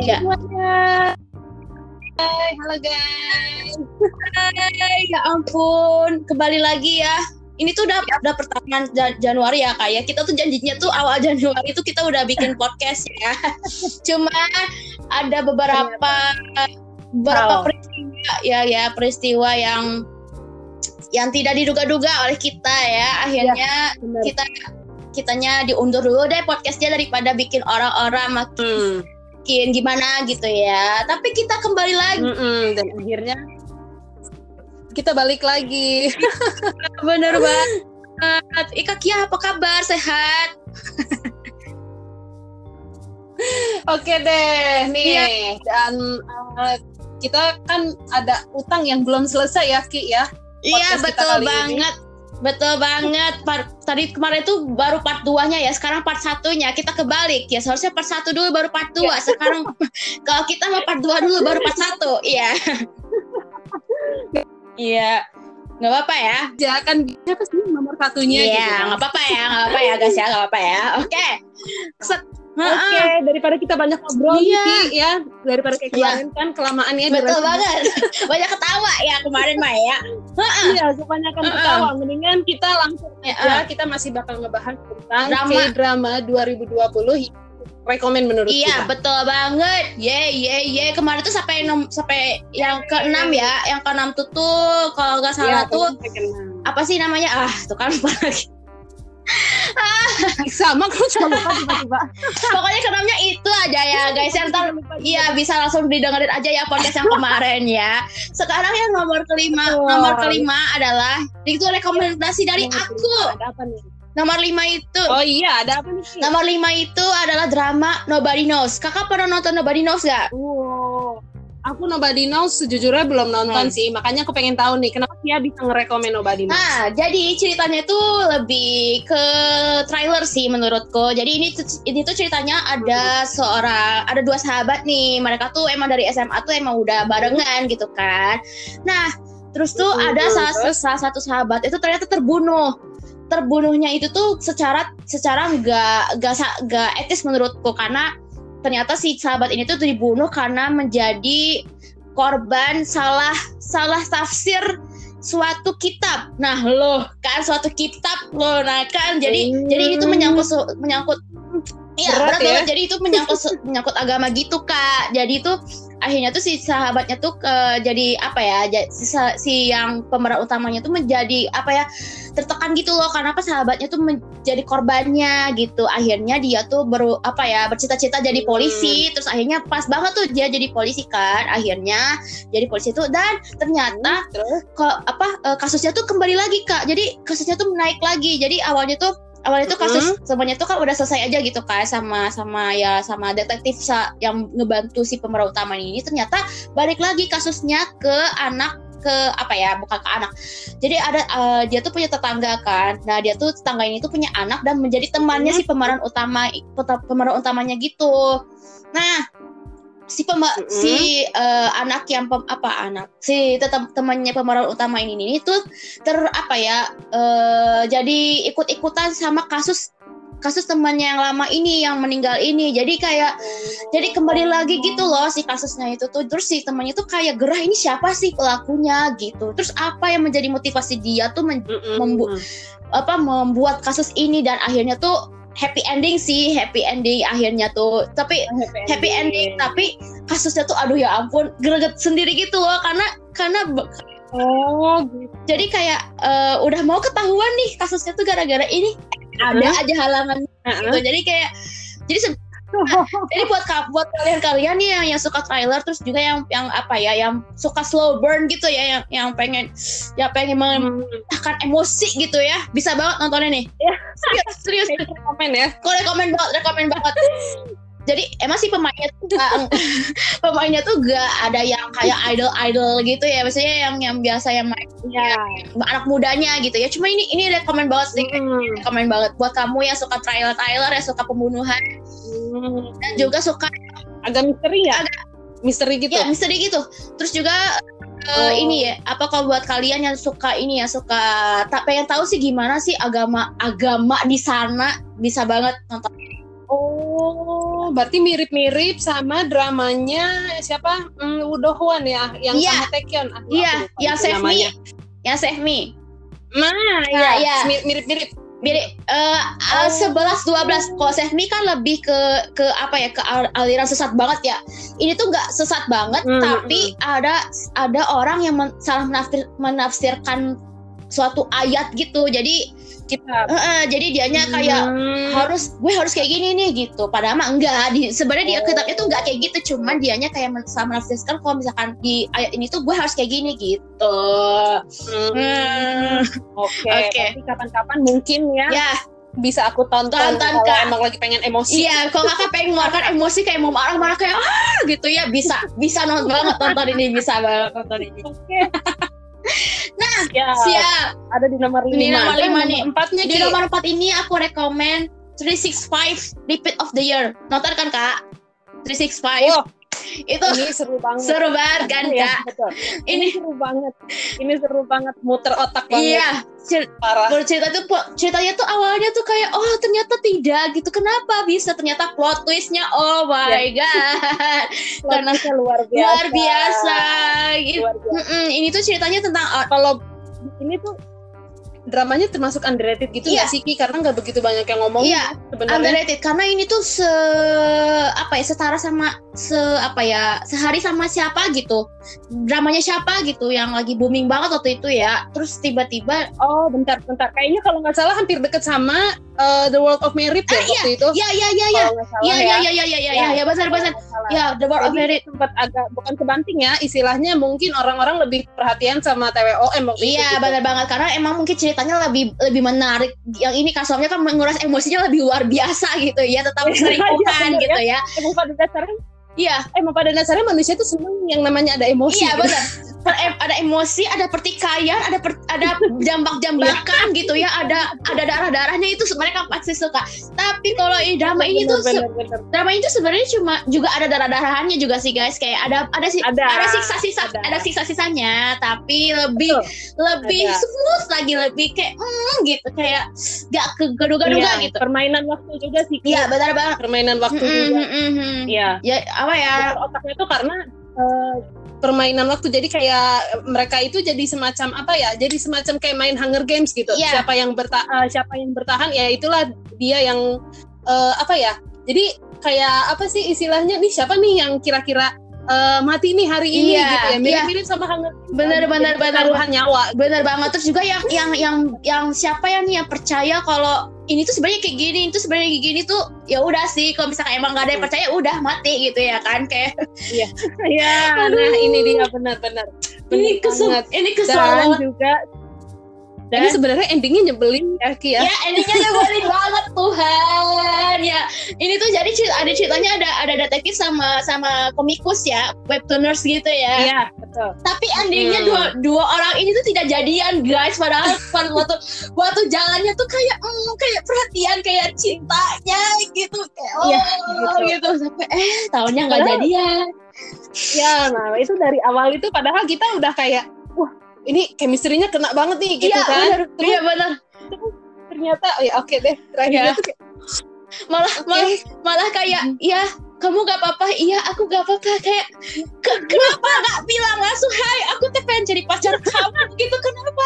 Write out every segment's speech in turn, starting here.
Ya. semuanya. Hai, halo guys. Hai, ya ampun, kembali lagi ya. Ini tuh udah udah pertengahan Jan- Januari ya kak ya. Kita tuh janjinya tuh awal Januari itu kita udah bikin podcast ya. Cuma ada beberapa beberapa Hal. peristiwa ya ya peristiwa yang yang tidak diduga-duga oleh kita ya. Akhirnya Benar. kita kitanya diundur dulu deh podcastnya daripada bikin orang-orang makin Hmm. Gimana gitu ya. Tapi kita kembali lagi. Mm-mm, dan akhirnya kita balik lagi. Bener banget. Ika Kia apa kabar? Sehat? Oke deh, nih. Iya. Dan uh, kita kan ada utang yang belum selesai ya, Ki ya. Iya Podcast betul kali ini. Betul banget. Part- tadi kemarin tuh baru part 2-nya ya, sekarang part satunya kita kebalik ya. Seharusnya part 1 dulu baru part 2. Sekarang kalau kita mau part 2 dulu baru part 1. Iya. Iya. Nggak apa-apa ya. Ya kan apa sih nomor satunya Iya, gitu. nggak apa-apa ya, nggak apa-apa ya guys ya, nggak apa-apa ya. Oke. Set- Oke, Heeh. daripada kita banyak ngobrol Iya. Ki, ya. Daripada kayak Iya. kemarin kan kelamaannya Betul durasi- banget. Banyak ketawa ya kemarin mah ya. Iya, kebanyakan Heeh. ketawa. Mendingan kita langsung Ya, ya, kita masih bakal ngebahas tentang Drama. K-drama 2020 rekomen menurut Iya kita. betul banget. Ye ye ye kemarin tuh sampai nom, sampai yang keenam ya, yang keenam tuh tuh kalau nggak salah Iya, tuh apa sih namanya? Ah tuh kan lupa lagi. sama kalau cuma lupa tiba-tiba. Pokoknya keenamnya itu aja ya guys. Yang ntar iya bisa langsung didengerin aja ya podcast yang kemarin ya. Sekarang yang nomor kelima, Betul. nomor kelima adalah itu rekomendasi dari aku. Ada apa nih? Nomor lima itu. Oh iya, ada apa nih? Nomor lima itu adalah drama Nobody Knows. Kakak pernah nonton Nobody Knows gak? Wow. Aku Nobody Knows sejujurnya belum nonton Hmm. sih, makanya aku pengen tahu nih kenapa dia bisa ngerekomen Knows. Nah, jadi ceritanya itu lebih ke trailer sih menurutku. Jadi ini tuh, ini tuh ceritanya ada seorang, ada dua sahabat nih. Mereka tuh emang dari SMA tuh emang udah barengan gitu kan. Nah, terus tuh ada salah, salah satu sahabat itu ternyata terbunuh. Terbunuhnya itu tuh secara secara nggak nggak etis menurutku karena ternyata si sahabat ini tuh dibunuh karena menjadi korban salah salah tafsir suatu kitab. Nah, loh, kan suatu kitab loh. Nah, kan jadi Hmm. jadi itu menyangkut menyangkut Iya, Berat berat, ya. banget. Jadi itu menyangkut menyangkut agama gitu, Kak. Jadi itu akhirnya tuh si sahabatnya tuh ke jadi apa ya? Si, si yang pemeran utamanya tuh menjadi apa ya? tertekan gitu loh karena apa sahabatnya tuh menjadi korbannya gitu. Akhirnya dia tuh baru apa ya? bercita-cita jadi polisi. Terus akhirnya pas banget tuh dia jadi polisi kan. Akhirnya jadi polisi tuh dan ternyata Terus? kok apa eh, kasusnya tuh kembali lagi kak jadi kasusnya tuh naik lagi jadi awalnya tuh awalnya tuh kasus semuanya tuh kan udah selesai aja gitu kan sama sama ya sama detektif sa- yang ngebantu si pemeran utama ini. Ternyata balik lagi kasusnya ke anak ke apa ya bukan ke anak. Jadi ada eh, dia tuh punya tetangga kan. Nah dia tuh tetangga ini tuh punya anak dan menjadi temannya Hmm. si pemeran utama pemeran utamanya gitu. Nah si pema- Mm-mm. si eh, anak yang pem- apa anak? Si tetap temannya pemeran utama ini ini tuh ter apa ya eh, jadi ikut-ikutan sama kasus kasus temannya yang lama ini yang meninggal ini. Jadi kayak jadi kembali lagi gitu loh si kasusnya itu tuh. Terus si temannya tuh kayak gerah ini siapa sih pelakunya? gitu. Terus apa yang menjadi motivasi dia tuh men- Mm-mm. Membu- apa membuat kasus ini dan akhirnya tuh happy ending sih happy ending akhirnya tuh. Tapi happy ending. tapi kasusnya tuh aduh ya ampun greget sendiri gitu loh. Karena karena Oh, gitu. jadi kayak eh, udah mau ketahuan nih kasusnya tuh gara-gara ini. Ada aja halangan gitu. Jadi kayak jadi jadi buat buat kalian-kalian nih yang yang suka trailer terus juga yang yang apa ya yang suka slow burn gitu ya yang yang pengen ya pengen Hmm. mematahkan emosi gitu ya bisa banget nontonnya nih Ya. serius serius komen ya. Kok rekomen banget, rekomen banget. Jadi emang sih pemainnya tuh gak, pemainnya tuh gak ada yang kayak idol-idol gitu ya. Maksudnya yang yang biasa yang main Ya. anak mudanya gitu ya. Cuma ini ini rekomen banget sih. Hmm. Rekomen banget buat kamu yang suka trailer-trailer, yang suka pembunuhan Hmm. dan juga suka Agak misteri ya? Misteri gitu. ya misteri gitu. Terus juga Oh. ini ya, apa kalau buat kalian yang suka ini ya suka tak pengen tahu sih gimana sih agama agama di sana bisa banget nonton. Oh, berarti mirip-mirip sama dramanya siapa? Hmm, Woo Do Hwan ya, yang Iya. sama Taekyon. Aku Iya, lupa yang Me. namanya. Yang Save Me. Nah, Nah, iya, iya. Mi- mirip-mirip. Mirip eh Oh. 11 12. Kalau Save Me kan lebih ke ke apa ya? ke al- aliran sesat banget ya. Ini tuh nggak sesat banget, Hmm, tapi ada ada orang yang men- salah menafsir, menafsirkan suatu ayat gitu. Jadi Kita. eh, eh, jadi dianya kayak Hmm. harus gue harus kayak gini nih gitu padahal mah enggak di sebenarnya di Oh. kitabnya tuh enggak kayak gitu cuman dianya kayak sama menafsirkan kalau misalkan di ayat ini tuh gue harus kayak gini gitu Hmm. hmm. Oke, Oke. berarti kapan-kapan mungkin ya, ya bisa aku tonton, Tonton, kalau emang lagi pengen emosi. iya kalau kakak pengen mengeluarkan emosi kayak mau marah-marah kayak ah gitu ya bisa bisa nonton banget nonton ini bisa banget nonton ini Oke. Ya, siap. ada di nomor lima. Di nomor Dan lima nih. Empatnya di nomor 4 ini aku rekomen 365 Repeat of the Year. Nonton kan kak? 365 Wah, itu ini seru banget. seru banget kan kak betul. Ini ini seru banget. Ini seru banget, muter otak banget. iya cer- Parah. Baru cerita itu ceritanya tuh awalnya tuh kayak oh ternyata tidak gitu kenapa bisa ternyata plot twistnya oh my god karena luar biasa. luar biasa gitu. Luar biasa. Mm-mm, ini tuh ceritanya tentang Kalau ini tuh dramanya termasuk underrated gitu Iya. nggak sih Ki? Karena nggak begitu banyak yang ngomong Iya, sebenarnya. underrated karena ini tuh se apa ya setara sama se apa ya sehari sama siapa gitu dramanya siapa gitu yang lagi booming banget waktu itu ya terus tiba-tiba Oh, bentar, bentar. Kayaknya kalau nggak salah hampir deket sama uh, The World of Merit ya Ah, waktu itu. ya ya ya ya ya ya. ya ya ya ya ya ya benar benar Kalau nggak salah. ya The World of Jadi Merit sempat agak bukan kebanting ya, istilahnya mungkin orang-orang lebih perhatian sama TWOM waktu itu. Iya gitu. benar banget karena emang mungkin ceritanya lebih lebih menarik. Yang ini kasusnya kan menguras emosinya lebih luar biasa gitu ya, tetap Iya, bener gitu ya. Emang pada dasarnya, Iya, emang pada dasarnya manusia itu senang yang namanya ada emosi. iya gitu. benar. Ada emosi, ada pertikaian, ada per- ada jambak-jambakan gitu ya, ada ada darah-darahnya itu mereka pasti suka. Tapi kalau ini drama ini tuh Bener, bener, drama ini tuh sebenarnya cuma juga ada darah-darahannya juga sih guys. Kayak ada ada sih Ada. ada siksa-sisa Ada. ada siksa-sisanya, tapi lebih lebih Ada. smooth lagi lebih kayak mm, gitu kayak gak kegaduh-gaduh Iya, gitu. permainan waktu juga sih. Iya benar banget. Permainan waktu Mm, juga. mm, mm, mm. Iya. Ya apa ya? Otaknya tuh karena eh, permainan waktu. Jadi kayak mereka itu jadi semacam apa ya jadi semacam kayak main Hunger Games gitu. Iya. siapa yang berta eh, siapa yang bertahan ya itulah dia yang eh, apa ya. Jadi kayak apa sih istilahnya nih siapa nih yang kira-kira eh, mati nih hari ini Iya, gitu ya. iya. mirip-mirip sama Hunger Games. Bener, Jadi bener, bener. taruhan nyawa. Benar banget. Terus juga yang yang yang yang siapa yang nih yang percaya kalau ini tuh sebenarnya kayak gini, itu sebenarnya kayak gini tuh ya udah sih kalau misalkan emang gak ada yang percaya udah mati gitu ya kan kayak ya nah ini dia benar-benar. Ini kesel banget. ini kesel dan juga Dan- ini sebenarnya endingnya nyebelin ya Ki ya. Ya endingnya nyebelin banget Tuhan. Ya ini tuh jadi ada ceritanya ada ada detektif sama sama komikus ya webtooners gitu ya. Iya betul. Tapi endingnya Hmm. dua dua orang ini tuh tidak jadian guys. Padahal pada waktu waktu jalannya tuh kayak mm, kayak perhatian kayak cintanya gitu. Kayak oh Iya, gitu. sampai eh tahunnya nggak jadian. Ya, nah itu dari awal itu padahal kita udah kayak, wah ini chemistry-nya kena banget nih gitu iya kan. benar Terus iya benar ternyata, oh ya oke deh. Terakhirnya Iya. tuh kayak, malah Oke. malah malah kayak ya kamu gak apa-apa iya aku gak apa-apa kayak "Ke- kenapa gak bilang langsung hai aku tuh pengen jadi pacar kamu gitu kenapa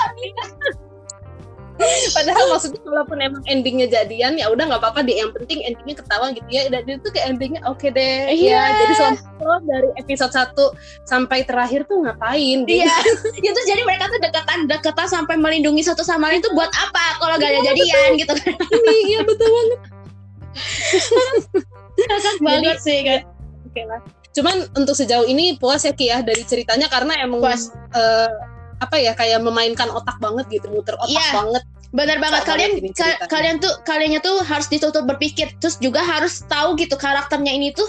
padahal maksudnya walaupun emang endingnya jadian ya udah nggak apa-apa deh. Yang penting endingnya ketawa gitu ya. Dan itu kayak endingnya oke deh. Iya. Ya, jadi selama selama dari episode 1 sampai terakhir tuh ngapain? Gitu. Iya, ya terus jadi mereka tuh deketan deketan sampai melindungi satu sama lain itu buat apa kalau gak ada jadian gitu kan? Ini iya betul banget. Kakak banget sih kan. Oke lah. Cuman untuk sejauh ini puas ya Ki ya dari ceritanya karena emang Puas. eh, apa ya kayak memainkan otak banget gitu, muter otak Iya. banget. Bener banget. Sama kalian ka- kalian tuh kaliannya tuh harus ditutup berpikir terus juga harus tahu gitu karakternya ini tuh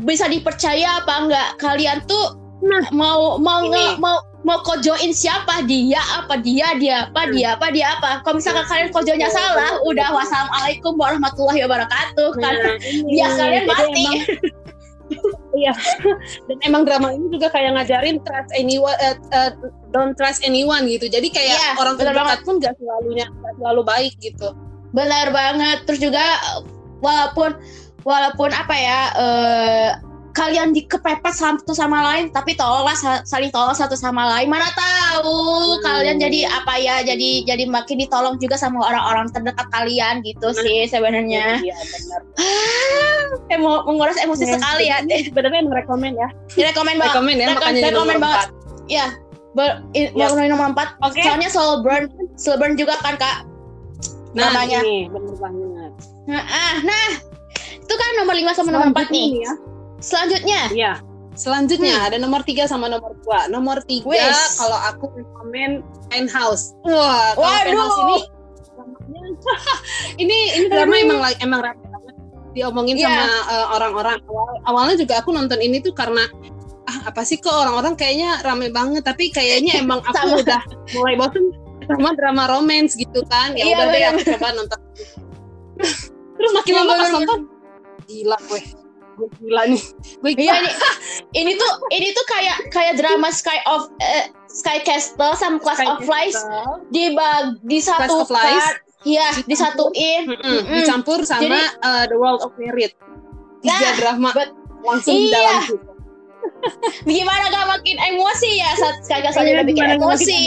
bisa dipercaya apa enggak. Kalian tuh Nah, mau mau ini. nge- mau mau kojoin siapa? Dia apa? Dia dia apa? Dia apa? Dia apa? Kalau misalkan kalian kojonya Betul, salah udah wassalamualaikum warahmatullahi wabarakatuh kan. Nah, ya kalian mati. emang- Iya. Dan emang drama ini juga kayak ngajarin trust anyone, eh, eh, don't trust anyone gitu. Jadi kayak Iya, orang terdekat pun gak selalunya gak selalu baik gitu. Benar banget. Terus juga walaupun walaupun apa ya eh, kalian dikepepet satu sama lain tapi tolonglah sa- saling tolong satu sama lain mana tahu Hmm. kalian jadi apa ya jadi jadi makin ditolong juga sama orang-orang terdekat kalian gitu sih sebenarnya Iya, benar. Emo, menguras emosi Ya, sekali ya Sebenarnya emang rekomen ya. rekomen banget Rekomen ya, makanya di rekomen nomor banget. 4. ya ber, Yes. nomor 4 Oke. soalnya slow burn slow burn juga kan kak Nah, namanya. ini bener banget. nah, ah, nah itu kan nomor 5 sama nomor 4 Selanjutnya nih ya. Selanjutnya Iya. Selanjutnya ada nomor 3 sama nomor 2. Nomor 3 Wes. kalau aku rekomen penthouse. Wah, kalau Waduh. penthouse ini ini ini drama emang emang rame banget diomongin Iya. sama uh, orang-orang awal awalnya juga aku nonton ini tuh karena ah apa sih kok orang-orang kayaknya rame banget tapi kayaknya emang aku Sama. udah mulai bosen sama drama romance gitu kan ya Iya, udah deh bener. aku coba nonton terus makin Iya, lama pas bener, nonton gila gue gue gila nih gue Iya ini ini tuh ini tuh kayak kayak drama Sky of eh, Sky Castle sama Class Sky of Lies di bag di Class satu of Lies. part Iya, disatuin. Mm-mm, Mm-mm. dicampur sama Jadi- uh, The World of Merit tiga Nah, drama bet- langsung Iya. dalam situ. Gimana gak makin emosi ya saat Sky Castle Iya, udah bikin nggak emosi.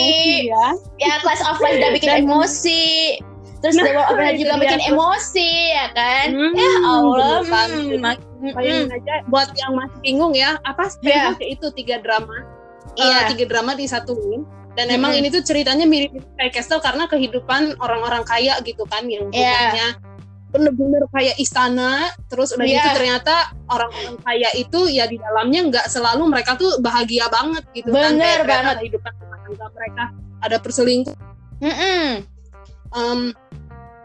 ya. Ya Class of Lies udah bikin Dan- emosi. Terus Nah, of Merit itu juga bikin emosi ya kan. Hmm, Ya Allah. kan. hmm, mak- Bayangin mm, aja buat yang masih bingung ya apa sih Iya. kayak itu tiga drama Iya. Eh, tiga drama disatuin dan emang Mm-mm. ini tuh ceritanya mirip-mirip kayak Castle karena kehidupan orang-orang kaya gitu kan yang Iya. rumahnya bener-bener kayak istana terus udah Iya. gitu ternyata orang-orang kaya itu ya di dalamnya nggak selalu mereka tuh bahagia banget gitu kan Bener Kayak ternyata banget. kehidupan rumah tangga mereka ada perselingkuhan Mm-mm. Em,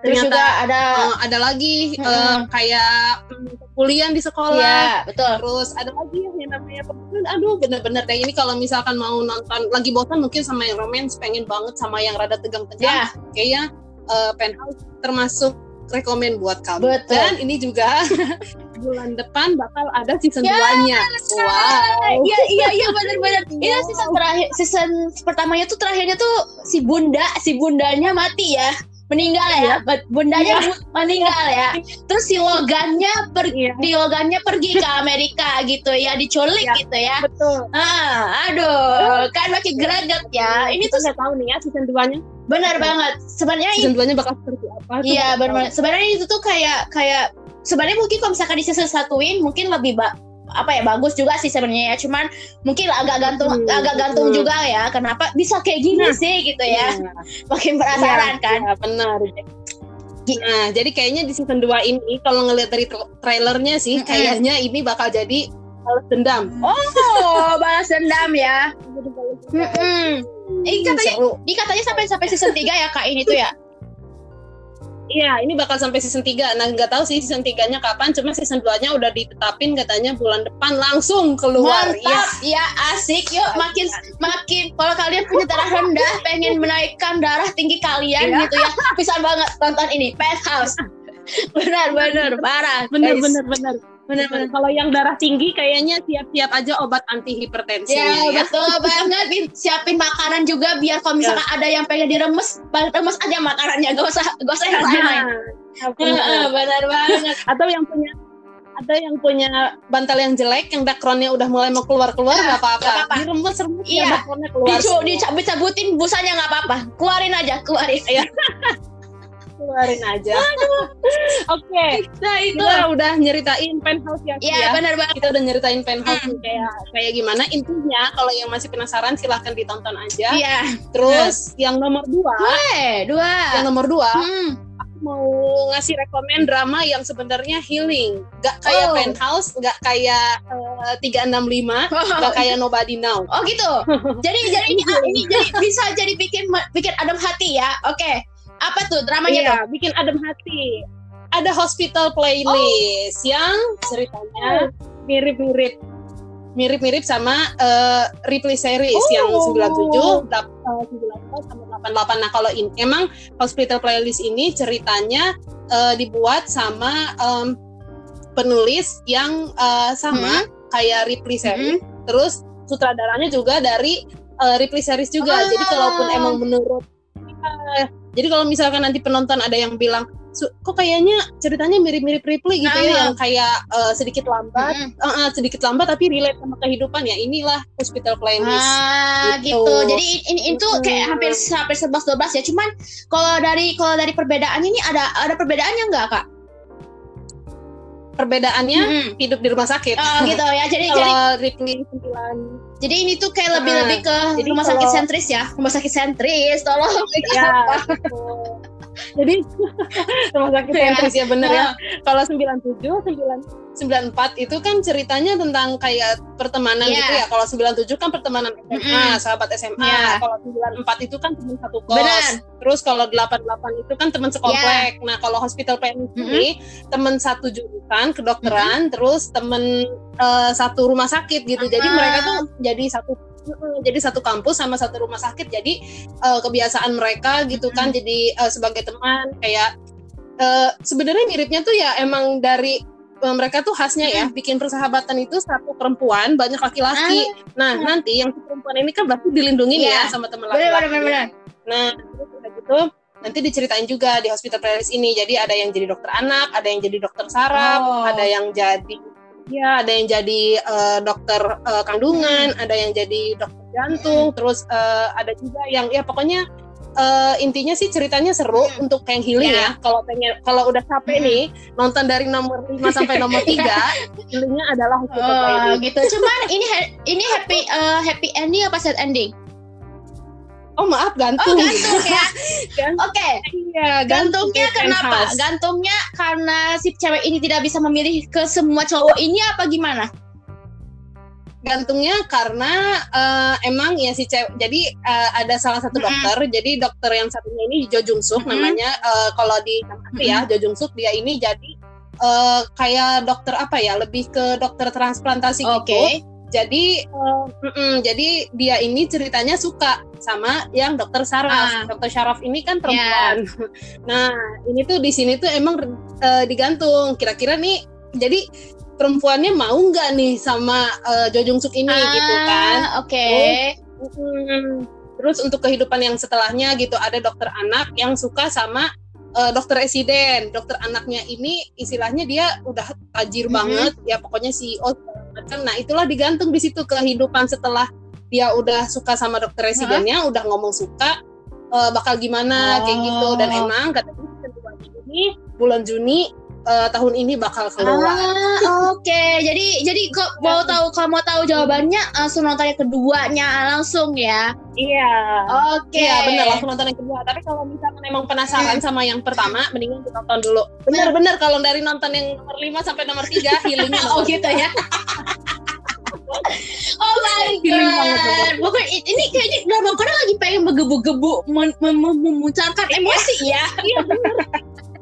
Terus ternyata juga ada eh, ada lagi eh, kayak kuliah di sekolah. Iya, betul. terus ada lagi yang namanya perempuan aduh bener-bener deh ini kalau misalkan mau nonton lagi bosan mungkin sama yang romance pengen banget sama yang rada tegang-tegang. Ya, kayaknya eh, penthouse termasuk rekomen buat kamu Betul. dan ini juga bulan depan bakal ada season Ya, 2 nya wow. Iya iya iya benar-benar. Ini season terakhir season pertamanya tuh terakhirnya tuh si bunda si bundanya mati ya. Meninggal ya. Bet- bundanya bu- meninggal ya. Terus si Logannya pergi Iya. di Logannya pergi ke Amerika gitu ya diculik Iya. gitu ya. Betul. Ah aduh. Kan makin greget ya. Ini kita tuh nggak tahu nih ya season 2 nya benar banget. Sebenarnya season 2 nya bakal seperti apa Iya benar. Sebenarnya itu tuh kayak kayak sebenarnya mungkin kalau misalkan di season satuin mungkin lebih ba- apa ya bagus juga sih sebenarnya ya. Cuman mungkin agak gantung Hmm, agak gantung betul. juga ya. Kenapa bisa kayak gini Nah, sih gitu ya? Iya. Makin penasaran Iya, kan. iya, benar. Nah, jadi kayaknya di season 2 ini kalau ngelihat dari tra- trailernya sih Mm-mm. kayaknya ini bakal jadi balas dendam. Oh, balas dendam ya. Mm-mm. Eh, katanya- Seru. Ini katanya sampai sampai season 3 ya Kak ini tuh ya. Iya, ini bakal sampai season 3. Nah, nggak tahu sih season 3-nya kapan, cuma season 2-nya udah ditetapin katanya bulan depan langsung keluar. Mantap, ya asik. Yuk makin makin kalau kalian punya darah rendah, pengen menaikkan darah tinggi kalian Iya. gitu ya, bisa banget tonton ini Penthouse. benar benar parah. Bener, bener. benar benar. Kalau yang darah tinggi kayaknya siap-siap aja obat anti hipertensi Ya, ya. betul banget. Siapin makanan juga biar kalau misalkan ada yang pengen diremes, remes aja makanannya, gak usah gak usah yang lain-lain. Nah, benar banget. atau yang punya atau yang punya bantal yang jelek yang backgroundnya udah mulai mau keluar keluar Nah, nggak apa-apa nggak apa-apa. diremes remes Iya. ya backgroundnya keluar dicabut cabutin busanya nggak apa-apa. Keluarin aja, keluarin. Keluarin aja oke Nah itu. kita udah nyeritain penthouse ya Iya ya benar banget. kita udah nyeritain penthouse Hmm. kayak kayak gimana intinya kalau yang masih penasaran silahkan ditonton aja Iya. terus yang nomor dua Eh, dua. yang nomor dua Hmm. aku mau ngasih rekomen drama yang sebenarnya healing gak kayak Oh. penthouse gak kayak eh, 365 gak kayak nobody now Oh gitu. Jadi jadi ini ah, ini jadi bisa jadi bikin bikin adem hati ya. Oke. Apa tuh dramanya tuh? Iya, bikin adem hati. Ada hospital playlist yang ceritanya mirip-mirip mirip-mirip sama eh, Ripley series yang Oh. 97, dap- eh, 98 sama 88. Nah, kalau ini emang hospital playlist ini ceritanya eh, dibuat sama em, penulis yang eh, sama kayak Ripley series. Terus sutradaranya juga dari eh, Ripley series juga. Ah. Jadi kalaupun emang menurut eh, jadi kalau misalkan nanti penonton ada yang bilang kok kayaknya ceritanya mirip-mirip Ripley gitu ya Ah. yang kayak eh, sedikit lambat Mm-mm. Eh, eh, sedikit lambat tapi relate sama kehidupan ya inilah hospital playlist Ah Gitu. gitu. Jadi ini itu Mm-mm. kayak hampir hampir 11 12 ya. Cuman kalau dari kalau dari perbedaannya ini ada ada perbedaannya nggak kak? Perbedaannya Mm-mm. hidup di rumah sakit Oh gitu ya. Jadi jadi kalau Ripley 9 jadi ini tuh kayak lebih Ah, lebih ke jadi rumah sakit kalau- sentris ya. Rumah sakit sentris. Tolong. ya. Jadi rumah sakit Ya. sentris ya bener ya Ah. kalau 97 9 94 itu kan ceritanya tentang kayak pertemanan Iya. gitu ya kalau 97 kan pertemanan SMA Mm-mm. sahabat SMA Iya. kalau 94 itu kan teman satu kos Benar. terus kalau 88 itu kan teman sekomplek nah kalau hospital planning Mm-mm. ini teman satu jurusan kedokteran terus teman eh, satu rumah sakit gitu jadi Ah. mereka tuh jadi satu jadi satu kampus sama satu rumah sakit jadi eh, kebiasaan mereka gitu kan jadi eh, sebagai teman kayak eh, sebenarnya miripnya tuh ya emang dari eh, mereka tuh khasnya ya bikin persahabatan itu satu perempuan banyak laki-laki nah Ah. nanti yang perempuan ini kan berarti dilindungi Iya. ya sama teman laki-laki benar. nah gitu nanti diceritain juga di hospital playlist ini jadi ada yang jadi dokter anak ada yang jadi dokter saraf Oh. ada yang jadi ya ada yang jadi eh, dokter eh, kandungan ada yang jadi dokter jantung terus eh, ada juga yang ya pokoknya eh, intinya sih ceritanya seru Hmm. untuk yang healing Ya. ya kalau pengen kalau udah capek Hmm. nih nonton dari nomor 5 sampai nomor 3 healingnya adalah Oh gitu. Cuman ini ha- ini happy eh, happy ending apa sad ending? Oh maaf Oh gantung gantung ya. Gan- Oke. iya, gantung Gantungnya kenapa? penthouse. Gantungnya karena si cewek ini tidak bisa memilih ke semua cowok ini apa gimana? gantungnya karena eh, emang ya si cewek jadi eh, ada salah satu dokter jadi dokter yang satunya ini Jo Jung Suk Mm-mm. namanya eh, kalau di nama asli ya Jo Jung Suk dia ini jadi eh, kayak dokter apa ya lebih ke dokter transplantasi Oke. gitu jadi eh, mm-mm, jadi dia ini ceritanya suka sama yang dokter Ah. saraf dokter saraf ini kan perempuan. Nah ini tuh di sini tuh emang eh, digantung. Kira-kira nih jadi perempuannya mau nggak nih sama eh, Jo Jung Suk ini gitu kan? Oke. Mm, terus untuk kehidupan yang setelahnya gitu ada dokter anak yang suka sama eh, dokter residen dokter anaknya ini istilahnya dia udah tajir Mhm. banget. Ya pokoknya CEO macam nah itulah digantung di situ kehidupan setelah dia udah suka sama dokter residennya udah ngomong suka eh, bakal gimana kayak gitu dan Oh. emang katanya keduanya ini bulan Juni eh, tahun ini bakal keluar Ah, oke. Jadi jadi kok mau tahu kalau mau tahu jawabannya langsung nonton yang keduanya langsung ya. iya Oke. Iya bener langsung nonton yang kedua. Tapi kalau misalkan emang penasaran sama yang pertama, mendingan ditonton dulu. Bener-bener kalau dari nonton yang nomor 5 sampai nomor 3 healingnya Oh gitu ya. oh my god. I- ini kayaknya drama Korea lagi pengen menggebu-gebu men- mem- mem- memunculkan emosi ya. Iya.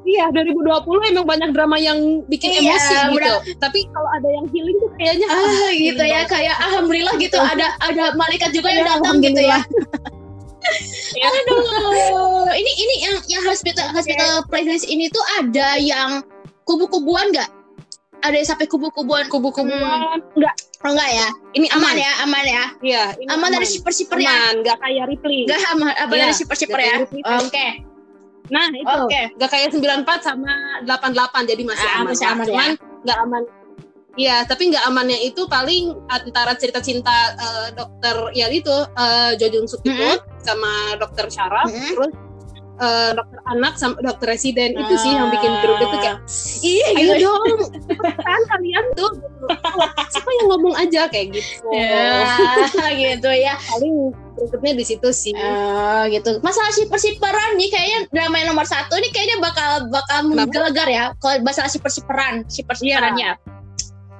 Iya 2020 emang banyak drama yang bikin Iya, emosi gitu. bener. Tapi kalau ada yang healing tuh kayaknya Ah gitu ya banget. kayak alhamdulillah gitu ada ada malaikat juga yang Iya, datang gitu ya. Ya. Aduh, ini ini yang yang hospital hospital playlist ini tuh ada yang kubu-kubuan nggak? Ada yang sampai kubu-kubuan? kubu-kubuan enggak Oh, enggak ya? ini Aman aman, ya, aman ya. Iya, ini Aman dari shipper-shipper ya. aman, enggak kayak Ripley. Enggak aman, aman Iya, dari shipper-shipper nggak ya. Ripley. Nah, itu. Oke. Enggak kayak 94 sama 88 jadi masih Ah, aman. masih lah. aman ya. Cuman enggak aman. Iya, tapi nggak amannya itu paling antara cerita cinta eh, dokter ya itu eh, Jo Jung Suk itu Mm-mm. sama dokter Syaraf, Mm-mm. terus eh, dokter anak sama dokter residen itu sih yang bikin grup itu kayak Iya ayo gitu. dong kan kalian tuh siapa yang ngomong aja kayak gitu Ya, gitu ya. paling berikutnya di situ sih Eh, gitu. Masalah shipper-shipperan nih kayaknya drama yang nomor satu nih kayaknya bakal bakal menggelegar ya. Kalau masalah shipper-shipperan, shipper-shipperannya.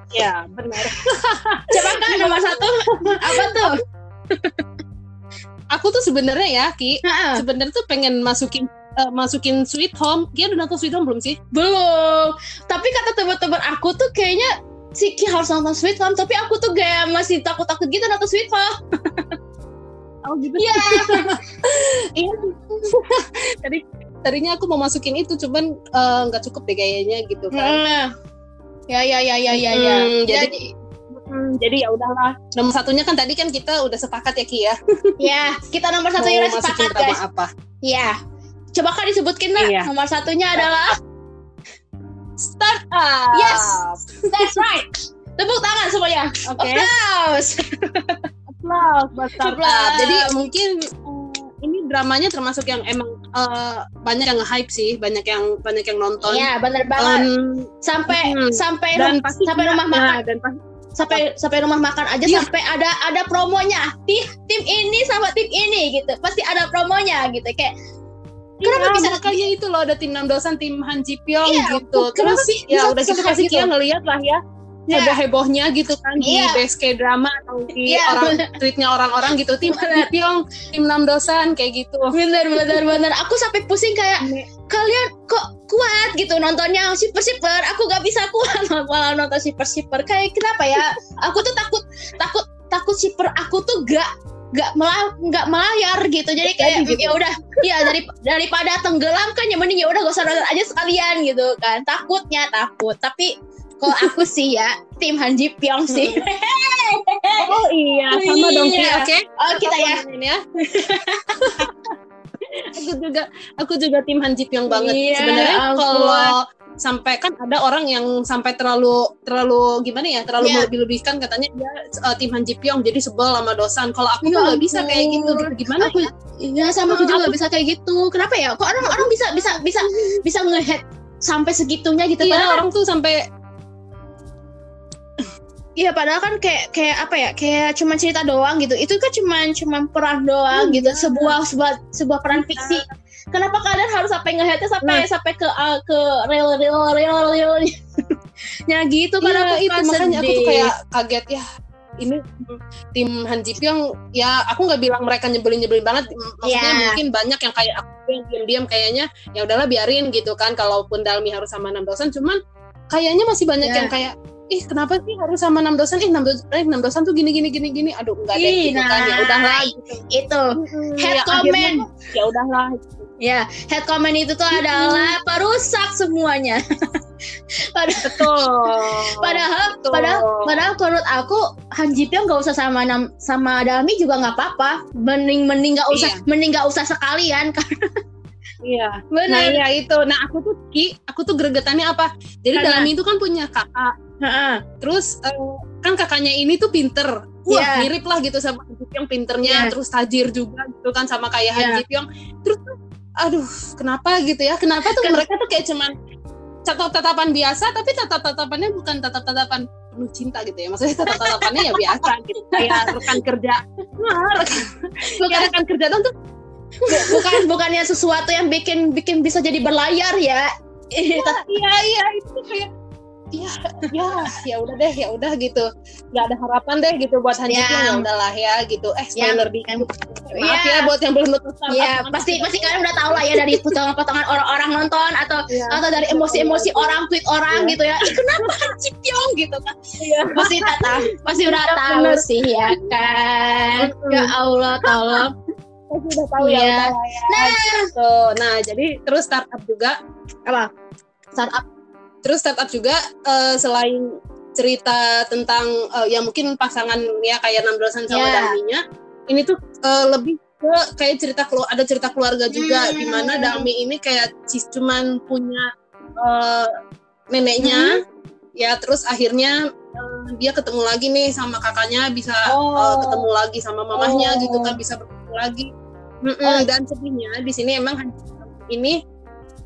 ya benar Coba kan nomor satu apa tuh? aku tuh sebenarnya ya Ki sebenarnya tuh pengen masukin eh, masukin Sweet Home Ki udah nonton Sweet Home belum sih Belum. Tapi kata teman-teman aku tuh kayaknya si Ki harus nonton Sweet Home, tapi aku tuh kayak masih takut-takut gitu nonton Sweet Home. oh gitu Iya. iya tadi tadinya aku mau masukin itu cuman eh, nggak cukup deh kayaknya gitu kan Heeh. Ya ya ya ya ya ya. Hmm, jadi- Jadi Hmm, jadi ya udahlah nomor satunya kan tadi kan kita udah sepakat ya Ki ya ya kita nomor satu udah sepakat guys. apa Ya. Coba kan disebutkan lah. Iya. Nomor satunya adalah Startup. Yes. that's right. Tepuk tangan semuanya. Oke. Applause buat startup. Applause. Jadi mungkin eh, ini dramanya termasuk yang emang eh, banyak yang nge-hype sih, banyak yang banyak yang nonton. Iya, bener banget. Em, sampai hmm. sampai dan pasti sampai rumah makan nah, dan pasti sampai sampai rumah makan aja Iya. sampai ada ada promonya tim tim ini sama tim ini gitu pasti ada promonya gitu kayak Kenapa Iya, bisa- makanya itu loh ada tim Namdosan, tim Han Ji Pyong Iya, gitu. Terus sih ya udah se-hype pasti gitu? Kia ngeliat lah ya Iya. heboh-hebohnya gitu kan di Iya. BSK drama atau di Iya, orang tweetnya orang-orang gitu. Tim Pyong, tim Namdosan kayak gitu. bener bener bener. Aku sampai pusing kayak Iya. kalian kok kuat? gitu. Nontonnya shipper shipper aku gak bisa kuat. Malah nonton shipper shipper kayak kenapa ya? Aku tuh takut takut takut shipper aku tuh gak gak melah nggak melayar gitu. Jadi kayak gitu. ya udah ya dari daripada tenggelam kan ya mending ya udah gak usah nonton aja sekalian gitu kan. Takutnya takut. Tapi kalau aku sih ya tim Han Ji Pyong sih Oh iya, sama dong Ki, Iya. oke? oh kita ya ya. aku juga aku juga tim Han Ji Pyong banget. Iya, Sebenarnya ampun. kalau sampai kan ada orang yang sampai terlalu terlalu gimana ya terlalu Iya. melebih-lebihkan katanya dia uh, tim Han Ji Pyong jadi sebel sama dosan kalau aku Ya nggak bisa kayak gitu gitu gimana aku ya iya sama aku juga nggak bisa kayak gitu kenapa ya kok orang orang bisa bisa bisa bisa ngehead sampai segitunya gitu iya padahal orang tuh sampai iya padahal kan kayak kayak apa ya kayak cuma cerita doang gitu itu kan cuma cuma peran doang Iya. gitu sebuah sebuah sebuah peran fiksi kenapa kalian harus sampai ngeheadnya sampai Nah. sampai ke uh, ke real real real real nya gitu kan Iya, aku itu kan makanya aku tuh kayak kaget ya ini tim Han Ji Pyong ya aku nggak bilang mereka nyebelin nyebelin banget maksudnya Iya. mungkin banyak yang kayak aku yang diam-diam kayaknya ya udahlah biarin gitu kan kalaupun Dalmi harus sama enam dosan cuman kayaknya masih banyak Iya. yang kayak ih kenapa sih harus sama enam dosan ih enam dosan eh, enam dosan tuh gini gini gini gini. Aduh enggak deh gitu kan. Ya nah, udahlah itu. Head Ya, comment. ya udahlah ya head comment itu tuh adalah perusak semuanya. Betul. padahal Betul. padahal padahal menurut aku Han Ji Pyong nggak usah sama nam, sama Dami juga nggak apa-apa. Mending mending nggak usah Iya. mending nggak usah sekalian kan iya. Bener. Nah iya itu. Nah aku tuh Ki, aku tuh gregetannya apa? Jadi Karena- Dalmi itu kan punya kakak. Heeh. Terus eh, kan kakaknya ini tuh pinter. Wah Iya. mirip lah gitu sama Han Ji Pyong pinternya. Iya. Terus tajir juga gitu kan sama kayak Han Iya. Ji Pyong. Terus aduh kenapa gitu ya? Kenapa tuh Ken- mereka tuh kayak cuman tatap-tatapan biasa tapi tatap-tatapannya bukan tatap-tatapan penuh cinta gitu ya. Maksudnya tatap-tatapannya ya biasa gitu. Kayak rekan kerja. Rekan, bukan kayak rekan kerja dong tuh bukan bukannya sesuatu yang bikin bikin bisa jadi berlayar ya iya iya itu tuh kayak ya ya ya udah deh ya udah gitu. Nggak ada harapan deh gitu buat Han Ji Ya. Ya udahlah ya gitu. Eh spoiler dikit. Maaf Ya. ya buat yang belum nonton ya pasti pasti kalian udah tahu lah ya dari potongan-potongan orang-orang nonton atau Iya. atau dari emosi-emosi orang tweet orang Iya. gitu ya. Ih, kenapa Han Ji Pyong gitu kan? Iya. pasti tahu pasti udah Iya, tahu sih ya kan. Ya Allah tolong. Pasti udah tahu ya Iya. ya. Nah. Gitu. nah jadi terus startup juga apa? Startup terus startup juga eh, selain cerita tentang eh, ya mungkin pasangan ya kayak enam dosan sama Ya. Dalminya ini tuh eh, lebih ke kayak cerita ada cerita keluarga juga Hmm. di mana Dalmi ini kayak cuman punya eh, neneknya ya terus akhirnya eh, dia ketemu lagi nih sama kakaknya bisa Oh. eh, ketemu lagi sama mamahnya Oh. gitu kan bisa bertemu lagi Mm-mm, Oh. dan sedihnya di sini emang ini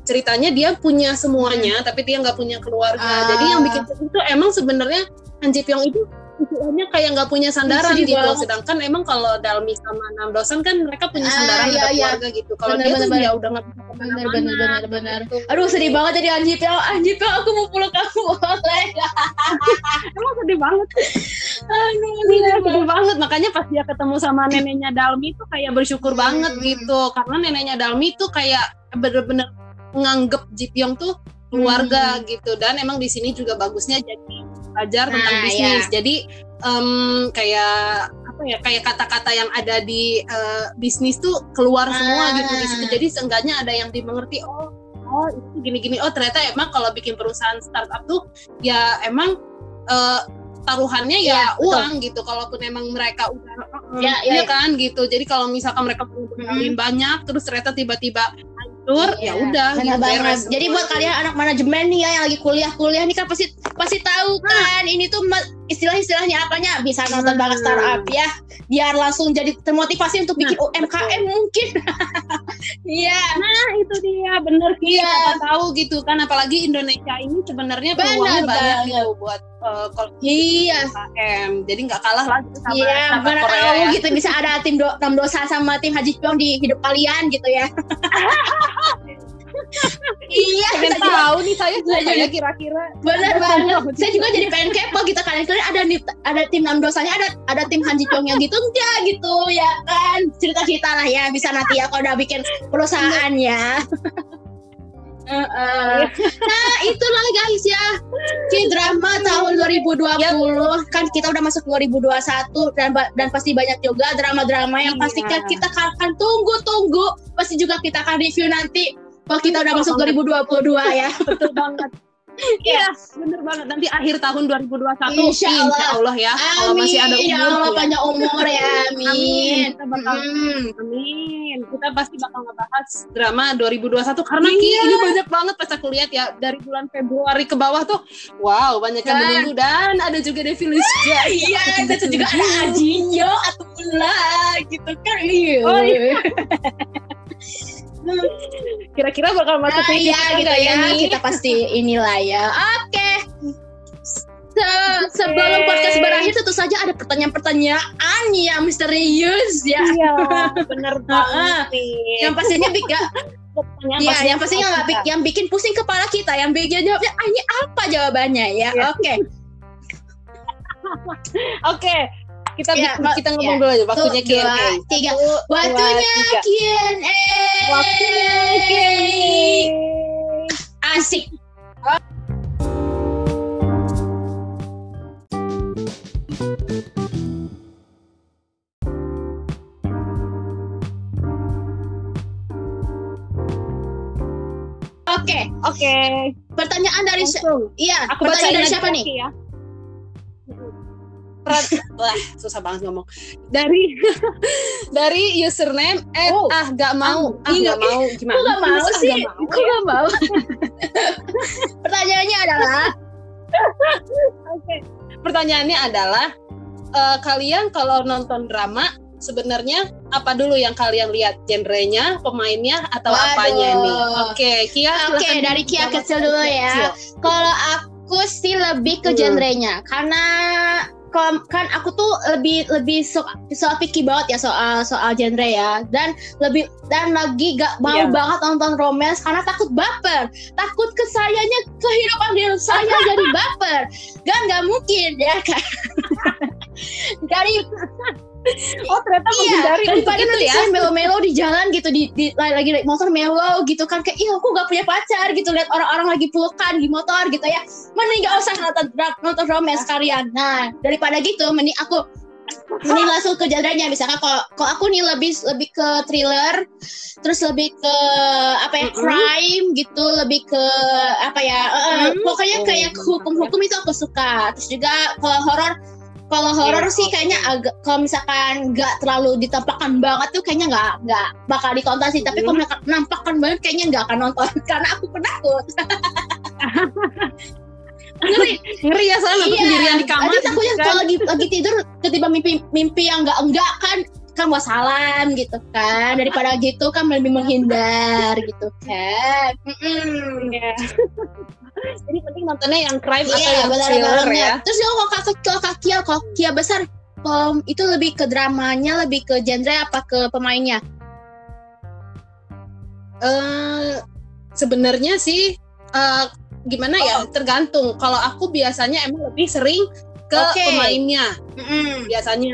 ceritanya dia punya semuanya tapi dia nggak punya keluarga Ah. jadi yang bikin sedih itu emang sebenarnya Han Ji Pyong itu istilahnya kayak nggak punya sandaran Sedih gitu banget. sedangkan emang kalau Dalmi sama Nam Dosan kan mereka punya Ah, sandaran iya, ada iya. keluarga gitu kalau dia bener, tuh bener. ya udah nggak bisa bener ke mana-mana bener bener bener gitu. aduh sedih banget jadi Anji Pyong Anji Pyong aku mau pulang kamu boleh emang sedih banget aduh Iya, sedih banget. Makanya pas dia ketemu sama neneknya Dalmi tuh kayak bersyukur Hmm. banget gitu. Karena neneknya Dalmi tuh kayak bener-bener nganggep Ji Pyong tuh keluarga gitu. Dan emang di sini juga bagusnya jadi belajar tentang Nah, bisnis. Jadi em, kayak apa ya kayak kata-kata yang ada di eh, bisnis tuh keluar semua Ah. gitu di situ. Jadi seenggaknya ada yang dimengerti. Oh, oh itu gini-gini. Oh ternyata emang kalau bikin perusahaan startup tuh ya emang eh, taruhannya ya, Iya, betul. uang gitu. Kalaupun emang mereka udah Ya, ya, Iya ya. kan gitu. Jadi kalau misalkan mereka punya modalin banyak, terus ternyata tiba-tiba struktur Iya, ya udah benar gitu, banget. Jadi buat kalian anak manajemen nih ya yang lagi kuliah-kuliah nih kan pasti pasti tahu kan ini tuh istilah-istilahnya apanya bisa nonton Hmm. banget startup ya biar langsung jadi termotivasi untuk bikin UMKM mungkin. Iya. Nah itu dia bener sih siapa tahu gitu kan apalagi Indonesia ini sebenarnya Benar peluangnya banyak gitu buat uh, kalau Iya. UMKM jadi nggak kalah lagi sama Iya, Korea tahu ya. gitu bisa ada tim do, enam dosa sama tim Haji Pyong di hidup kalian gitu ya. iya, pengen saya juga- tahu nih saya Saya ya kira-kira. Benar banget. Saya juga jadi pengen kepo gitu kalian kalian ada nih ada tim enam dosanya ada ada tim Haji Pyongnya gitu. Enggak gitu ya kan? Cerita-cerita lah ya bisa nanti ya kalau udah bikin perusahaannya. Heeh. nah itulah guys ya. K-drama tahun 2020 kan kita udah masuk 2021 dan dan pasti banyak juga drama-drama yang Iya. pasti kan kita akan tunggu-tunggu. Pasti juga kita akan review nanti kalau kita udah masuk 2022 ya betul banget Iya, bener banget. Nanti akhir tahun 2021, Insya Allah. ya. Kalau masih ada umur, ya Allah ya. panjang umur ya Amin. amin Kita bakal Mm. Amin. Kita pasti bakal ngebahas drama 2021 karena Iya. ini banyak banget pas aku lihat ya dari bulan Februari ke bawah tuh wow banyak yang Kan. menunggu dan ada juga Devi Lisja. Iya, dan juga ada Ajinyo atau Pula gitu kan. Iya. Oh, iya. Kira-kira bakal masuk Ah, ke iya gitu ya. nih? Kita pasti inilah ya. Oke. Se- sebelum podcast berakhir tentu saja ada pertanyaan-pertanyaan yang misterius ya. Iya, bener banget. Yang pastinya bikin Pertanyaan Iya, yang pastinya nggak bikin, yang bikin pusing kepala kita, yang bikin jawabnya, ah, ini apa jawabannya ya? Iya. Oke, Oke, kita bikin- kita iya. ngomong dulu aja waktunya Tuh, dua, Q&A. tiga. Waktunya. Q&A. Waktunya Q&A. Asik. Oke, Oke, pertanyaan dari langsung. iya, Aku pertanyaan dari siapa nih? Ya. Wah, susah banget ngomong. Dari dari username at Oh. ah gak mau, ah Iya, gak mau gimana? Kok gak mau sih? gak mau? Kok gak mau? Pertanyaannya adalah, Oke. Pertanyaannya adalah eh, kalian kalau nonton drama sebenarnya apa dulu yang kalian lihat genrenya, pemainnya atau Waduh. apanya nih? Oke, Kia. Oke, silakan dari Kia kecil dulu ya. Kalau aku sih lebih ke Hmm. genrenya karena kan aku tuh lebih lebih so, soal picky banget ya soal soal genre ya. Dan lebih dan lagi gak mau Iya. banget nonton romance karena takut baper. Takut ke sayanya kehidupan diri saya jadi baper. Kan nggak mungkin ya kan? Dari Oh, ternyata Iya, menghindari daripada itu nanti ya. saya melo-melo di jalan gitu di, di lagi naik motor melo gitu kan. Kayak ih aku gak punya pacar gitu. Lihat orang-orang lagi pelukan di motor gitu ya. Mending gak usah nonton nonton romance kalian nah daripada gitu mending aku mending langsung ke genrenya misalkan kalau kalau aku nih lebih lebih ke thriller terus lebih ke apa ya Mm-mm. crime gitu lebih ke apa ya eh, Hmm. pokoknya Oh, kayak hukum-hukum itu aku suka. Terus juga kalau horor kalau horor Iya, sih oke. kayaknya agak kalau misalkan nggak terlalu ditampakkan banget tuh kayaknya nggak nggak bakal ditonton sih tapi kalau Hmm. nampakkan banget kayaknya nggak akan nonton karena aku penakut ngeri Ngeri ya soalnya iya sendirian di kamar. Aduh, takutnya kan. kalau lagi lagi tidur tiba mimpi mimpi yang enggak enggak kan kan wassalam gitu kan daripada gitu kan lebih menghindar gitu kan Mm-mm. Iya. Jadi penting nontonnya yang crime atau iya yang benar thriller banget ya. terus kalau kakak kalau kalau kia besar um, itu lebih ke dramanya lebih ke genre apa ke pemainnya Eh sebenarnya sih eh, gimana ya Oh. tergantung. Kalau aku biasanya emang lebih sering ke Oke. pemainnya Mm-mm. biasanya.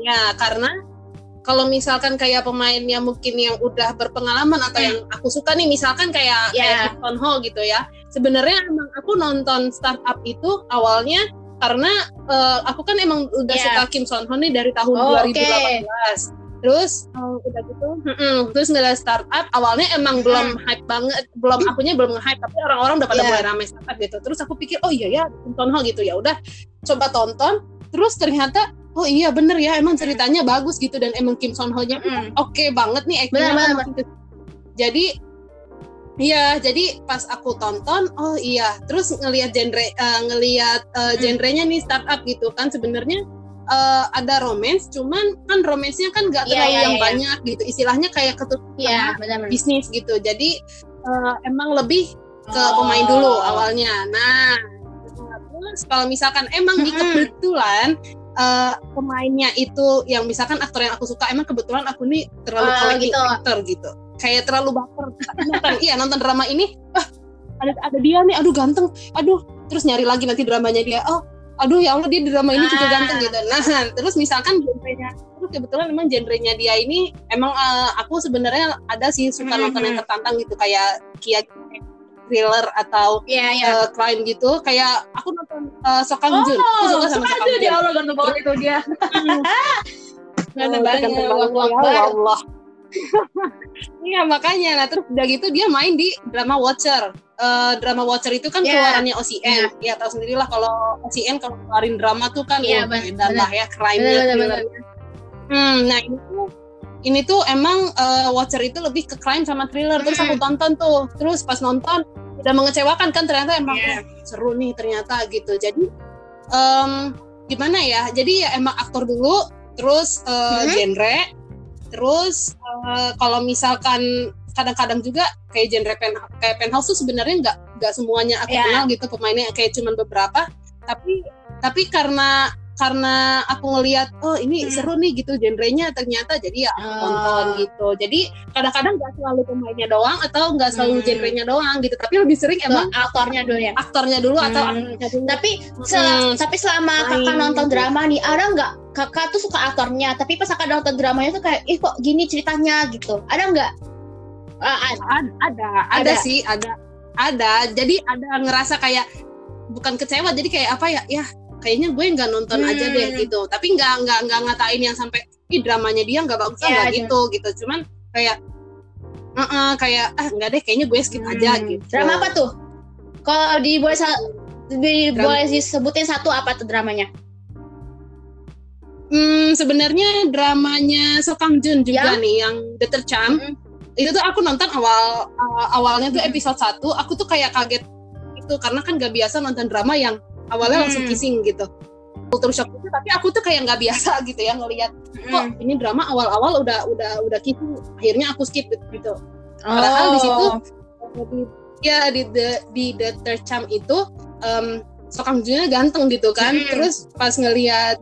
Ya karena kalau misalkan kayak pemainnya mungkin yang udah berpengalaman atau Hmm. yang aku suka nih misalkan kayak Ya. kayak Ho gitu ya. Sebenarnya emang aku nonton startup itu awalnya karena eh, aku kan emang udah Ya. suka Kim Son Ho nih dari tahun Oh, 2018. Terus eh, udah gitu, mm-mm, terus ngeliat startup awalnya emang belum hype banget, belum akunya belum nge-hype tapi orang-orang udah pada Iya. mulai ramai startup gitu. Terus aku pikir oh iya ya Kim Son Ho gitu ya udah coba tonton. Terus ternyata oh iya bener ya emang ceritanya bagus gitu dan emang Kim Son Ho-nya Mm-mm. oke banget nih actingnya. benar, Jadi Iya, jadi pas aku tonton, oh iya, terus ngelihat genre, uh, ngelihat uh, genrenya nih startup gitu kan sebenarnya uh, ada romance, cuman kan romansnya kan nggak Iya, terlalu iya, yang iya. banyak gitu, istilahnya kayak ketutup Iya, benar-benar. bisnis gitu. Jadi uh, emang lebih ke Oh. pemain dulu awalnya. Nah, terus kalau misalkan emang nih Mm-mm. kebetulan uh, pemainnya itu yang misalkan aktor yang aku suka emang kebetulan aku nih terlalu Oh, collecting gitu. aktor gitu. Kayak terlalu baper nonton iya nonton drama ini ah ada ada dia nih aduh ganteng aduh terus nyari lagi nanti dramanya dia oh aduh ya Allah dia di drama ini juga Ah. ganteng gitu nah terus misalkan genrenya terus kebetulan memang genrenya dia ini emang uh, aku sebenarnya ada sih suka Mhm. nonton yang tertantang gitu kayak kia thriller atau Iya, iya. uh, crime gitu kayak aku nonton uh, Sokang Jun aku suka sama Sokang Jun dia Allah ganteng banget itu dia. Ganteng Oh, banget, wak, ya. Allah. Iya makanya, nah terus udah gitu dia main di drama Watcher. Eh, drama Watcher itu kan Iya. keluarannya OCN. Ya tahu sendirilah kalau OCN kalau keluarin drama tuh kan Iya, ben- edan bener. lah ya crime-nya. Hmm, nah ini tuh ini tuh emang eh, Watcher itu lebih ke crime sama thriller. Terus aku Hmm. tonton tuh. Terus pas nonton udah mengecewakan kan ternyata emang Iya. "Wah, seru nih ternyata gitu. Jadi em, gimana ya? Jadi ya emang aktor dulu, terus eh, Mhm. genre, terus eh, kalau misalkan kadang-kadang juga kayak genre pen kayak penthouse tuh sebenarnya nggak nggak semuanya aku Iya. kenal gitu pemainnya kayak cuman beberapa tapi tapi karena karena aku ngelihat oh ini Hmm. seru nih gitu genrenya ternyata jadi ya aku Oh. tonton gitu jadi kadang-kadang nggak selalu pemainnya doang atau nggak selalu Hmm. genrenya doang gitu tapi lebih sering Tuh, emang aktornya dulu ya. aktornya dulu atau Hmm. aktornya dulu Tapi sel- Hmm. tapi selama kakak nonton drama nih, ada nggak kakak tuh suka aktornya, tapi pas kakak nonton dramanya tuh kayak, ih kok gini ceritanya gitu. Ada nggak? Ad- ada, ada Ada. sih, ada, ada. Jadi ada ngerasa kayak bukan kecewa, jadi kayak apa ya? Ya kayaknya gue nggak nonton Hmm. aja deh gitu. Tapi nggak nggak nggak ngatain yang sampai ih dramanya dia nggak bagus Iya, nggak gitu gitu. Cuman kayak "Eh-eh," kayak ah nggak deh, kayaknya gue skip aja Hmm. gitu. Drama apa tuh? Kalau di boleh di boleh disebutin satu apa tuh dramanya? Hmm, sebenarnya dramanya Sokang Jun juga Ya. nih yang The Third Charm. Mm-mm. Itu tuh aku nonton awal uh, awalnya tuh episode 1, aku tuh kayak kaget itu karena kan gak biasa nonton drama yang awalnya langsung Hmm. kissing gitu. Culture shock gitu, tapi aku tuh kayak nggak biasa gitu ya ngelihat kok Hmm. ini drama awal-awal udah udah udah kissing, akhirnya aku skip gitu. Padahal di situ di, ya di the di the third charm itu um, Sokang Junnya ganteng gitu kan. Hmm. Terus pas ngelihat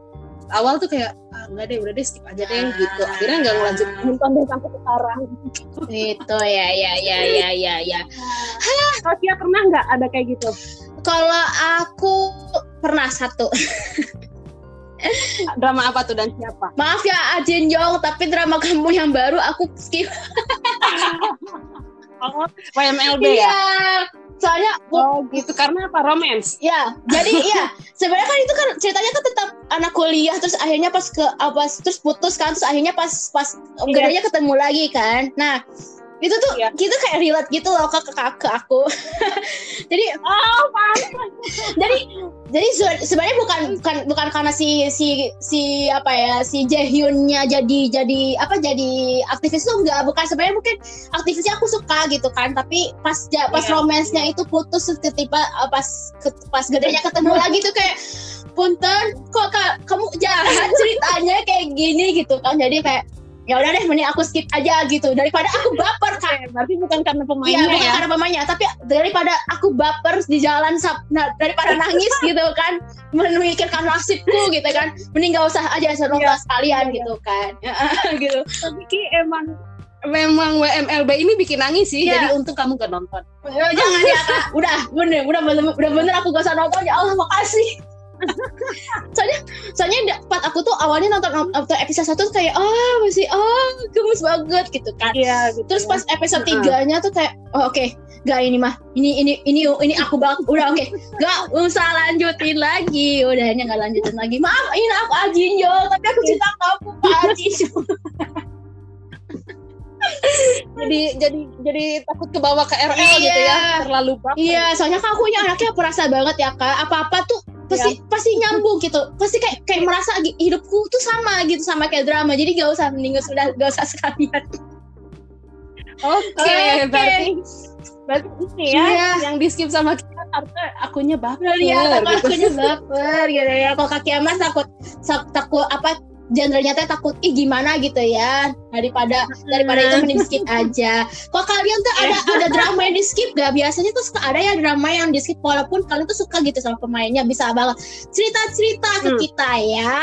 awal tuh kayak ah, enggak deh udah deh skip aja deh Ah. gitu. Akhirnya nggak ngelanjut nonton deh sampai sekarang. Itu ya ya ya ya ya ya. Kalau Tia pernah nggak ada kayak gitu? Kalau aku pernah satu. Drama apa tuh dan siapa? Maaf ya Ajin Yong, tapi drama kamu yang baru aku skip. Oh, YMLB Iya. Ya? Soalnya Oh gitu karena apa romance? ya, jadi iya, sebenarnya kan itu kan ceritanya kan tetap anak kuliah terus akhirnya pas ke apa terus putus kan terus akhirnya pas pas Iya. gedenya ketemu lagi kan. Nah, itu tuh Iya. kita kayak relate gitu loh ke ke, ke aku. jadi Oh, jadi jadi se- sebenarnya bukan bukan bukan karena si si si apa ya si Jaehyunnya jadi jadi apa jadi aktivis tuh enggak bukan sebenarnya mungkin aktivisnya aku suka gitu kan tapi pas ja- pas Iya. romansnya itu putus terus tiba pas ke- pas gedenya ketemu lagi tuh kayak punten kok Kak, kamu jahat ceritanya kayak gini gitu kan jadi kayak ya udah deh mending aku skip aja gitu. Daripada aku baper kan berarti bukan karena Iya, pemainnya bukan ya? karena pemainnya, tapi daripada aku baper di jalan, nah, daripada nangis gitu kan, memikirkan nasibku gitu kan, mending gak usah aja seru Iya, sekalian iya, gitu kan, gitu. Tapi Ki emang memang WMLB ini bikin nangis sih, Iya. jadi untung kamu gak nonton. Ya, Jangan ya kak, udah bener, udah bener, udah bener aku gak usah nonton. Ya Allah makasih. Soalnya soalnya pas aku tuh awalnya nonton nonton episode satu kayak ah masih ah gemes banget gitu kan Iya, gitu. Terus pas episode tiganya tuh kayak, oh, oke, gak ini mah, ini ini ini ini aku banget, udah oke, gak usah lanjutin lagi, udah ini gak lanjutin lagi. Maaf, ini aku Ajin yo, tapi aku cinta kamu Pak Ajin. jadi jadi jadi takut kebawa ke RL Iya. gitu ya, terlalu baper. Iya, soalnya kan aku yang anaknya perasa banget ya kak, apa apa tuh pasti pasti nyambung gitu, pasti kayak kayak merasa hidupku tuh sama gitu sama kayak drama, jadi gak usah mending sudah gak usah sekalian. Oke, Oke. berarti Berarti ini ya Iya. yang di skip sama kita karena akunya baper Iya, gitu. akunya baper gitu ya. Kalau kaki emas takut takut apa genrenya teh takut ih gimana gitu ya daripada daripada itu mending skip aja. Kok kalian tuh ada ada drama yang di skip gak? Biasanya tuh suka ada ya drama yang di skip walaupun kalian tuh suka gitu sama pemainnya bisa banget cerita cerita ke Hmm. kita ya.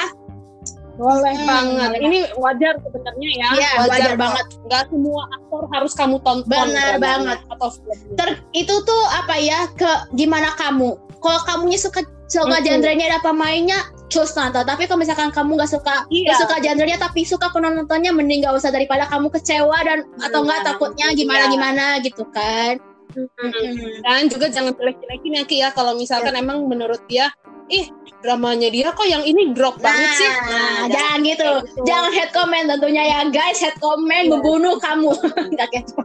Boleh Hmm, banget. Ini wajar sebenarnya ya. Iya, wajar banget. Nggak semua aktor harus kamu tonton. Benar banget. Atau. Ter itu tuh apa ya ke gimana kamu? Kalau kamunya suka suka Mm-mm. genrenya ada pemainnya, cus nonton. Tapi kalau misalkan kamu nggak suka Iya. nggak suka genrenya tapi suka penontonnya, mending gak usah daripada kamu kecewa dan atau enggak Nah, takutnya iya. gimana gimana gitu kan? Mm-mm. Dan juga jangan jelek-jelekin ya Ki ya kalau misalkan emang menurut dia, ih dramanya dia kok yang ini drop banget sih. Nah, jangan gitu. gitu. Jangan head comment tentunya ya guys. Head comment Iya. membunuh kamu. Nggak kayak gitu.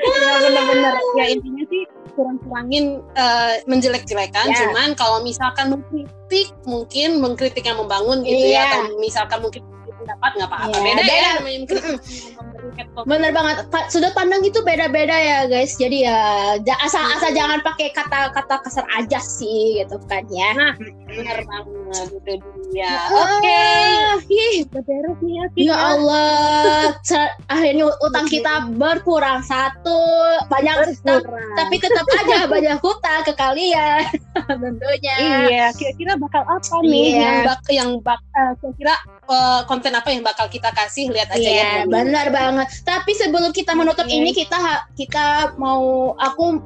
Ya, bener-bener ya intinya sih kurang-kurangin eh, menjelek-jelekan Ya. cuman kalau misalkan mengkritik mungkin mengkritik yang membangun gitu Iya. ya atau misalkan mungkin pendapat nggak apa-apa Iya, beda, beda. ya namanya mengkritik comment. Bener banget. Sudut pandang itu beda-beda ya guys. Jadi ya ja- asal-asal jangan pakai kata-kata kasar aja sih gitu kan ya. Nah, bener banget itu dia oke Ah, ih, udah beres nih ya Ya Allah, akhirnya utang Iya. kita berkurang satu, banyak Berkurang. tapi tetap aja banyak hutang ke kalian tentunya. Iya, kira-kira bakal apa nih Iya. yang bak yang bak eh, kira-kira eh, konten apa yang bakal kita kasih lihat aja ya. Iya, dulu. benar banget. Tapi sebelum kita menutup Oke. ini kita kita mau aku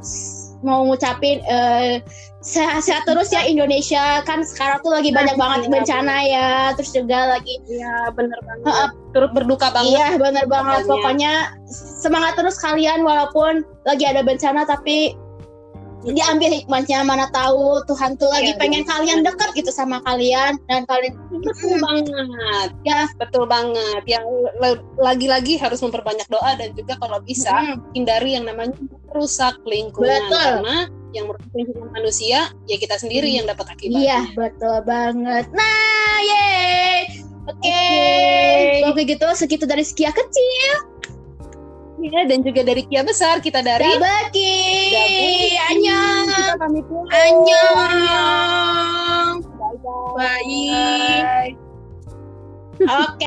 mau ngucapin eh, sehat-sehat terus ya Indonesia kan sekarang tuh lagi banyak Nah, banget iya, bencana ya terus juga lagi Iya, bener banget. Turut berduka banget. iya benar banget pokoknya semangat terus kalian walaupun lagi ada bencana tapi diambil hikmahnya mana tahu Tuhan tuh lagi Iya, pengen iya. kalian dekat gitu sama kalian dan kalian Betul banget. Ya. Betul banget. Yang lagi-lagi harus memperbanyak doa dan juga kalau bisa Hmm, hindari yang namanya merusak lingkungan Betul. karena yang merusak lingkungan manusia ya kita sendiri Hmm. yang dapat akibatnya. Iya, betul banget. Nah, yeay. Oke. Oke. Oke gitu, segitu dari sekia kecil. Iya, dan juga dari Kia besar kita dari Dabaki. Dabaki. Annyeong. Kita pamit dulu. Annyeong. Bye bye. Bye. Oke.